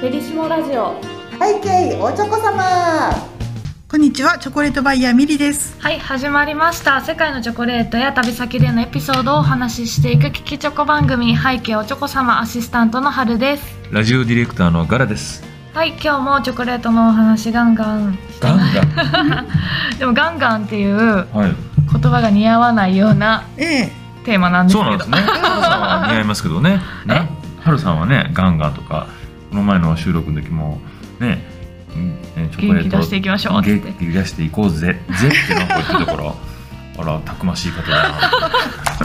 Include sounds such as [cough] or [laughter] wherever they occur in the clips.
フェリシモラジオ。背景おちょこ様。こんにちは、チョコレートバイヤーミリです。はい始まりました。世界のチョコレートや旅先でのエピソードをお話ししていく聞きチョコ番組。背景おチョコ様アシスタントの春です。ラジオディレクターのガラです。はい今日もチョコレートのお話ガンガン。ガンガ [laughs] でもガンガンっていう。言葉が似合わないような。ええテーマなんですけどそうなんですね。ハルさんは似合いますけどね。ね。ハルさんはね、ガンガンとか、この前の収録の時も、ね、うんねチョコレート元気出していきましょうって元気出していこうぜ。ぜってなんか言ってたから、[laughs] あら、たくましい方だな。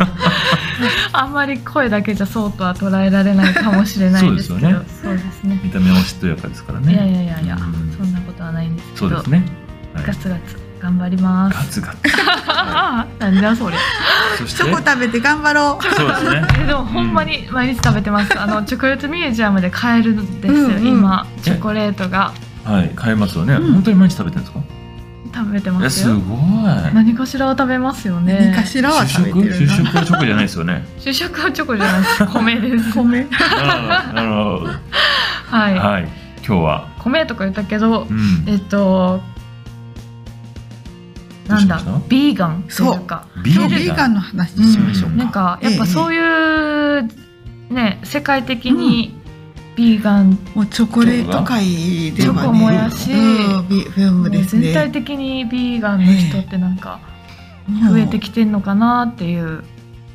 [laughs] あんまり声だけじゃそうとは捉えられないかもしれないですけどそうそうですね見た目はしとやかですからね。いやいやいやいや、うんそんなことはないんですけどそうですね。はいガツガツ頑張りまガすツガツ。は [laughs] なんだそれチョコ食べて頑張ろう。そうですね。え [laughs] でもほんまに毎日食べてます、あの [laughs] チョコレートミュージアムで買えるんですよ、うんうん今チョコレートがはい、買えますよね。うん本当に毎日食べてるんですか？食べてえ、ますよすごい。何かしらは食べますよね何かしらは主食べてるな。食はチョコじゃないですよね。主食はチョコじゃないです米です米。なるほど。はい、はい。今日は、米とか言ったけどうん。えっとなんだ？ビーガン？というか。ビ今日ビーガンの話しましょうか。なんかやっぱそうう。いうね世界的にビーガン。もうチョコレート界ではね。チョコもやし。うん。ビブームですね。全体的にビーガンの人ってなんか増えてきてんのかなっていう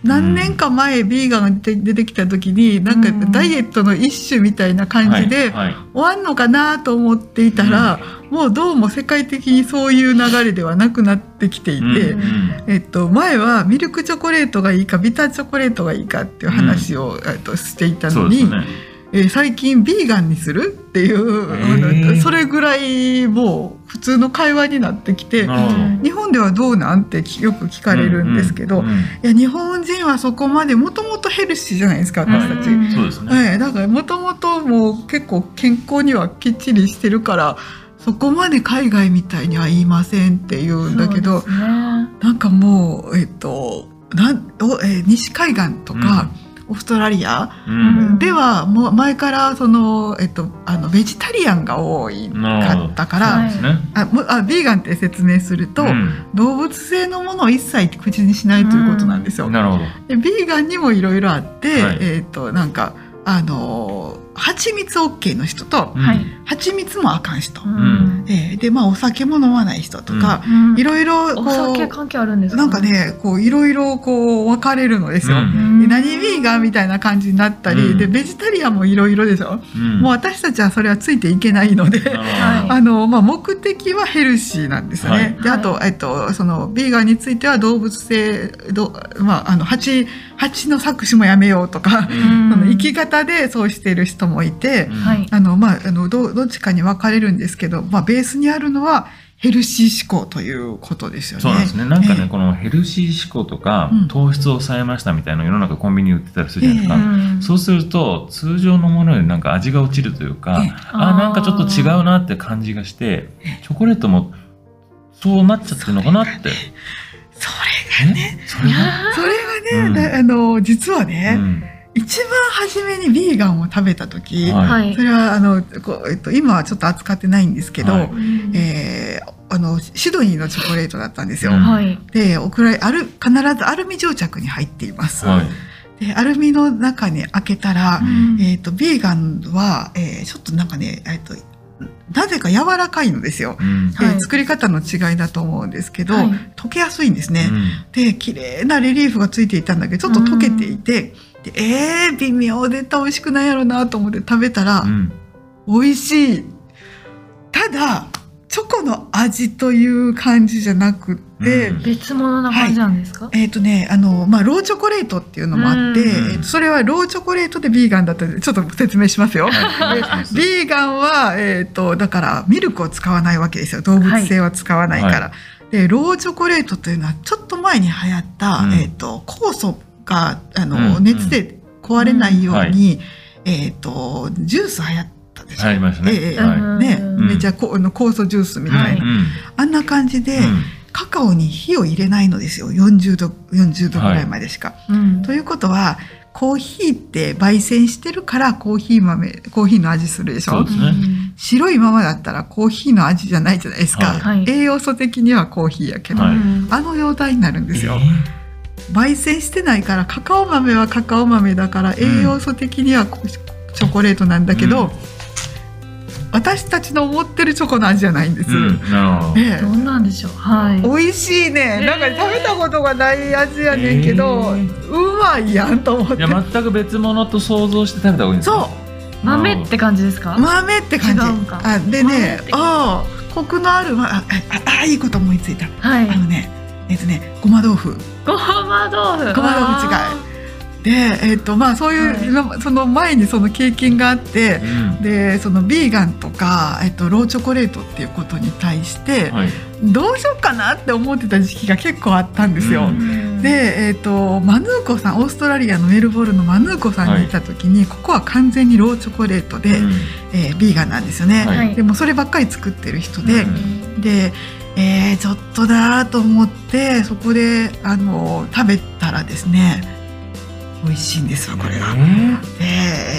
何年か前ビーガンが出てきた時になんかうん。ダイエットの一種みたいな感じで終わんのかなと思っていたら、もうどうも世界的にそういう流れではなくなってきていて、うんえっと、前はミルクチョコレートがいいかビターチョコレートがいいかっていう話を、えっと、していたのに。えー最近ビーガンにするっていう、それぐらいもう普通の会話になってきて日本ではどうなんてよく聞かれるんですけど、うんうんいや日本人はそこまでもともとヘルシーじゃないですか私たち。うね。はい、だからもともともう結構健康にはきっちりしてるからそこまで海外みたいには言いませんって言うんだけど、ね。なんかもうえっとなんお、えー西海岸とか、オーストラリア？うんではもう前からその、えっと、あのベジタリアンが多いかったから、ね。ああビーガンって説明すると、うん動物性のものを一切口にしないということなんですよ。なるほど。でビーガンにもいろいろあって、はいえっ、となんかあのー蜂蜜 OK の人とうんはい。蜂蜜もあかん人、うん。えーでまあお酒も飲まない人とか、うん。いろいろこお酒う関係あるんですかなんかねこういろいろこう分かれるのですよ。うん。で何ビーガンみたいな感じになったり、うん。でベジタリアンもいろいろでしょ、うん。もう私たちはそれはついていけないので、あのまあ、目的はヘルシーなんですよね。はい。であと、えっと、そのビーガンについては動物性ど、まあ、あの蜂蜂の搾取もやめようとか、うん。[laughs] その生き方でそうしている人もいて、うんはいあのまあ、あのどどっちかに分かれるんですけど、まあ、ベースにあるのはヘルシー思考ということですよね。そうなんですね。なんかね、えこのヘルシー思考とかうん、糖質を抑えましたみたいなの世の中コンビニに売ってたりするじゃないですか。うんそうすると、通常のものよりなんか味が落ちるというかええ、あーなんかちょっと違うなって感じがして、チョコレートもそうなっちゃってるのかなって。そね。それが？れそれがね、うんだあの実はうね、ん一番初めにビーガンを食べた時、はいはいそれはあのこう、えっと、今はちょっと扱ってないんですけど、はいうんえーあのシドニーのチョコレートだったんですよ。うんはいでおくらいある必ずアルミ蒸着に入っています。はい。でアルミの中に開けたら、うんえっ、とビーガンは、えーちょっとなんかねえっ、となぜか柔らかいのですよ。うんではい作り方の違いだと思うんですけど、はい溶けやすいんですね。うんで綺麗なレリーフがついていたんだけどちょっと溶けていて、でえー、微妙で美味しくないやろなと思って食べたら、うん。美味しい。ただチョコの味という感じじゃなくって、うん。別物な感じなんですか、えっ、とねあの、まあ、ローチョコレートっていうのもあって、うんえーとそれはローチョコレートでビーガンだったんでちょっと説明しますよ。[laughs] ビーガンは、えー、とだからミルクを使わないわけですよ。動物性は使わないから。はでローチョコレートというのはちょっと前に流行った、うん。えー、と酵素があの、うん熱で壊れないように、えー、とジュース流行ったでしょ？流行りましたね。ね、うん。めっちゃこ酵素ジュースみたいな、あんな感じで、うん。カカオに火を入れないのですよ。40度40度ぐらいまでしか。うん。ということはコーヒーって焙煎してるからコーヒー豆コーヒーの味するでしょ？そうですね。白いままだったらコーヒーの味じゃないじゃないですか、はい。はい。栄養素的にはコーヒーやけど、はい。うんあの状態になるんですよ、え焙煎してないからカカオ豆はカカオ豆だから栄養素的にはチョコレートなんだけど、うん。私たちの思ってるチョコの味じゃないんです、ーうん。なるほどええ。どんなんでしょう。はい。美味しいね、なんか食べたことがない味やねんけど、えうまいやんと思って。いや全く別物と想像して食べた方がいい。んですかそう。豆って感じですか？豆って感じ。あで豆ねああコクのある、まあ、あああいいこと思いついた。はい。あのねえっとねごま豆腐。ごま豆腐。ごま豆腐違い。あでえっとまあそういう、その前にその経験があってうん。でそのビーガンとか、えっと、ローチョコレートっていうことに対して、はい。どうしようかなって思ってた時期が結構あったんですよ。うん。で、えっとマヌーコさんオーストラリアのメルボルンのマヌーコさんに行った時に、ここは完全にローチョコレートで、うん。えービーガンなんですよね。はい。でもそればっかり作ってる人で、うんで、えーちょっとだと思ってそこであの食べたらですね美味しいんですよこれが。えで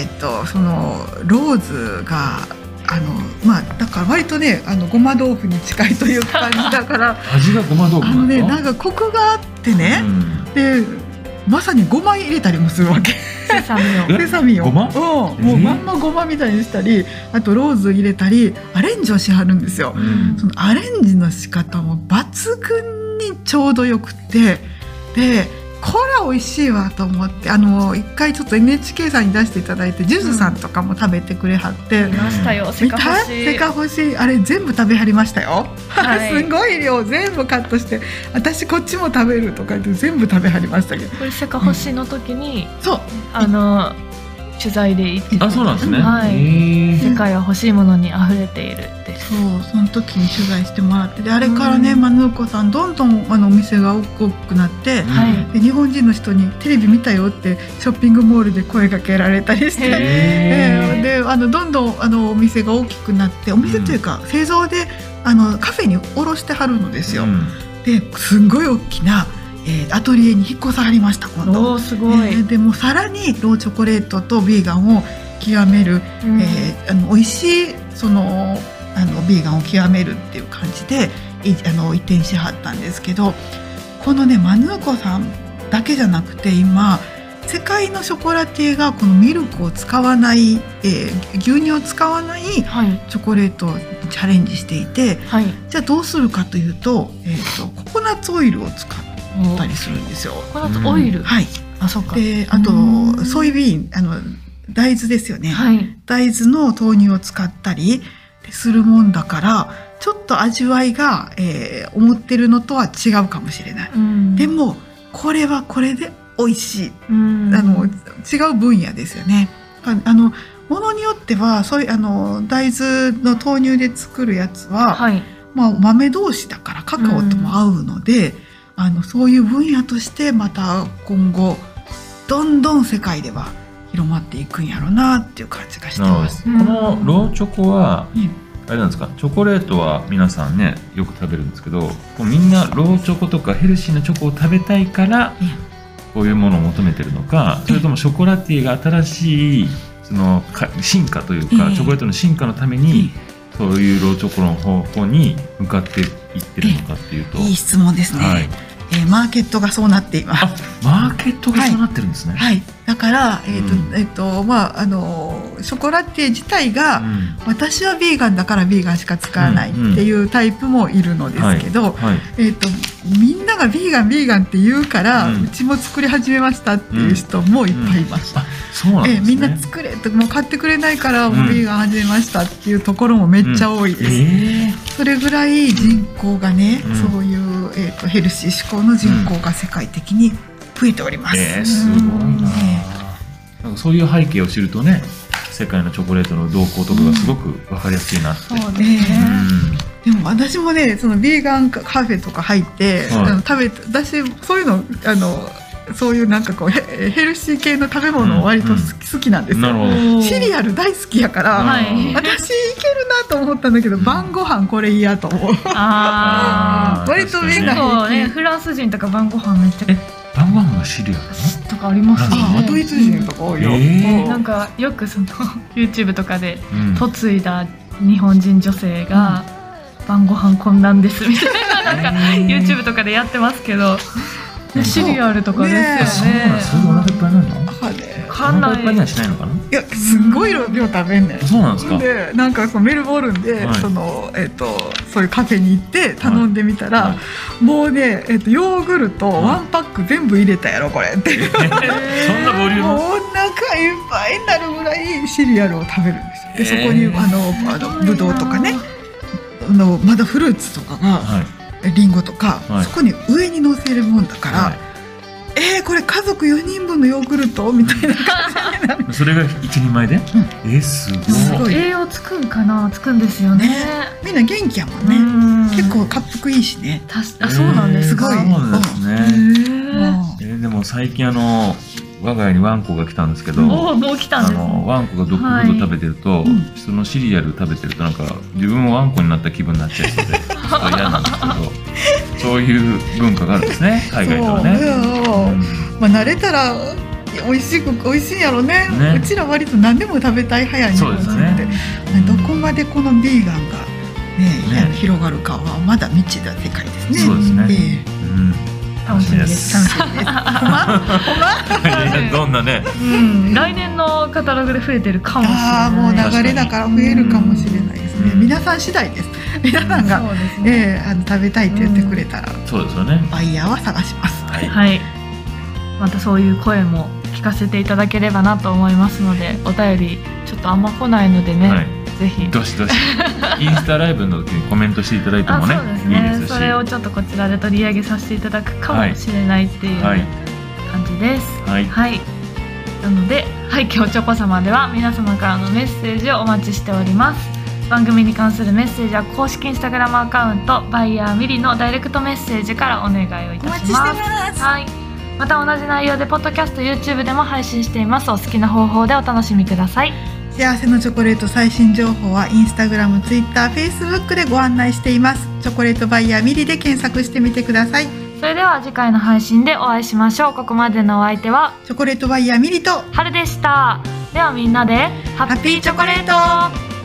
えっとそのローズがあのまあだから割とねあのごま豆腐に近いという感じだから。ー [laughs] 味がごま豆腐あのねななんかコクがあってね、うん。でまさにごま入れたりもするわけ。セサミを。え [laughs] セサミを。ごま？うん、もうまんまごまみたいにしたりあとローズ入れたりアレンジをしはるんですよ。うん。そのアレンジの仕方も抜群にちょうどよくて。でこれは美味しいわと思ってあの一回ちょっと NHK さんに出していただいてジュズさんとかも食べてくれはって、見ましたよセ見た？カ欲しい。セカ欲しい。あれ全部食べはりましたよ、はい。すごい量全部カットして私こっちも食べるとか言って全部食べはりましたけど。これセカ欲しいの時にそう。あの取材で行って。あそうなんですね。はい。世界は欲しいものに溢れているそうその時に取材してもらってであれからね、うん。マヌーコさんどんどんあのお店が大きくなって、うんはい。で日本人の人に「テレビ見たよ」ってショッピングモールで声かけられたりして、へえーであのどんどんあのお店が大きくなってお店というか、製造であのカフェに卸してはるのですよ。うん。ですんごい大きな、えーアトリエに引っ越さはりました今お度。おすごい、えーでもさらにローチョコレートとビーガンを極める、うん。えーあの美味しいそのあのビーガンを極めるっていう感じでいあの移転しはったんですけどこのねマヌーコさんだけじゃなくて今世界のショコラティエがこのミルクを使わない、えー牛乳を使わないはい。チョコレートにチャレンジしていてはい。じゃあどうするかというと,、えー、とココナッツオイルを使ったりするんですよ。ココナッツオイル、はい、あそうか。であとうん。ソイビーンあの大豆ですよね、はい。大豆の豆乳を使ったりするもんだからちょっと味わいが、えー思ってるのとは違うかもしれない。うん。でもこれはこれで美味しい、うん。あの違う分野ですよね。ああのものによってはそういうあの大豆の豆乳で作るやつは、はい。まあ、豆同士だからカカオとも合うので、あのそういう分野としてまた今後どんどん世界では広まっていくんやろうなっていう感じがしてます。このローチョコはうん。あれなんですか？チョコレートは皆さんねよく食べるんですけどこうみんなローチョコとかヘルシーなチョコを食べたいからうん。こういうものを求めてるのかそれともショコラティエが新しいそのか進化というかええチョコレートの進化のためにそういうローチョコの方向に向かっていってるのかっていうと。いい質問ですね、はい。えーマーケットがそうなっています。あマーケットがそうなってるんですね。はい、だから、えっ、と、うん。えっ、と、まあ、あの、ショコラティエ自体が、うん。私はビーガンだからビーガンしか使わないっていうタイプもいるのですけど、はいえっ、と、みんながビーガンビーガンって言うから、ううんちも作り始めましたっていう人もいっぱいいます。あそうなんですね。ええみんな作れってもう買ってくれないからもううんビーガン始めましたっていうところもめっちゃ多いです。えそれぐらい人口がね、うん。そういう、えー、とヘルシー志向の人口が世界的に増えております。えーすごいな。ねなんかそういう背景を知るとね世界のチョコレートの動向とかがすごく分かりやすいなって。そうですねね。でも私もねそのビーガンカフェとか入って、はい。あの食べて私そういうのあのそういうなんかこうヘヘルシー系の食べ物を割と好き,、好きなんですよ。なるほど。シリアル大好きやから、はい。私いけるなと思ったんだけど晩ご飯これ嫌と思う。[laughs] 割とみんーなね。フランス人とか晩ご飯めっちゃえ晩ご飯がシリアルかありますね。ドイツ人とか多いよ。なんかよくその [laughs] YouTube とかでうん。嫁いだ日本人女性が晩ご飯こんなんですみたいななんか YouTube とかでやってますけどうんシリアルとかですよね。そうなのそれでお腹いっぱいになるの？あねわかんないお腹いっぱいにはしないのかな？いやすんごい量食べんねん。そうなんですか。でなんかこうメルボルンで、はい。そのえっ、とそういうカフェに行って頼んでみたら、はい。もうねえっ、とヨーグルトはい。ワンパック全部入れたやろこれって。え [laughs] そんなボリューム？もうお腹いっぱいになるぐらいシリアルを食べるんですよ。でそこに、えーあのあのブドウとかねあのまだフルーツとかが、はい。リンゴとか、はい。そこに上に乗せるもんだから、はえー、これ家族4人分のヨーグルトみたいな感じになる。いそれが一人前で？えすごい。すごい。栄養つくんかな?つくんですよね。ね。みんな元気やもんね。うん。結構滑腹いいしね。たしあそうなんですか。すごい。そうなんですね。えーでも最近あの我が家にワンコが来たんですけどおおもう来たんあですね。のワンコがドッグフード食べてると、うん。そのシリアル食べてるとなんか自分もワンコになった気分になっちゃいそうでちょっと嫌なんですけどそういう文化があるんですね海外ではね。まあ慣れたら美味しく美味しいんやろね。ね。うちら割と何でも食べたい派やねそうですね。どこまでこのビーガンがねね。広がるかはまだ未知な世界ですね。そうですね。えうん。楽しみです。え楽しみです。[laughs] ほんま？ほんま？[laughs] どんなね。うん。来年のカタログで増えてるかもしれない。ああもう流れだから増えるかもしれないですね。うん。皆さん次第です。皆さんが、ねええあの食べたいって言ってくれたら、そうですよね。バイヤーは探します。はい。はいまたそういう声も聞かせていただければなと思いますのでお便りちょっとあんま来ないのでね、はいぜひどしどし [laughs] インスタライブの時にコメントしていただいてあもねそうですいいですし。ねそれをちょっとこちらで取り上げさせていただくかもしれないっていうはい感じですはい。はい、なので「はい今日チョコ様」では皆様からのメッセージをお待ちしております番組に関するメッセージは公式インスタグラムアカウントバイヤーミリのダイレクトメッセージからお願いをいたします。はい。また同じ内容でポッドキャスト YouTube でも配信しています。お好きな方法でお楽しみください。幸せのチョコレート最新情報はインスタグラム、ツイッター、フェイスブックでご案内しています。チョコレートバイヤーミリで検索してみてください。それでは次回の配信でお会いしましょう。ここまでのお相手はチョコレートバイヤーミリと春でした。ではみんなでハッピーチョコレート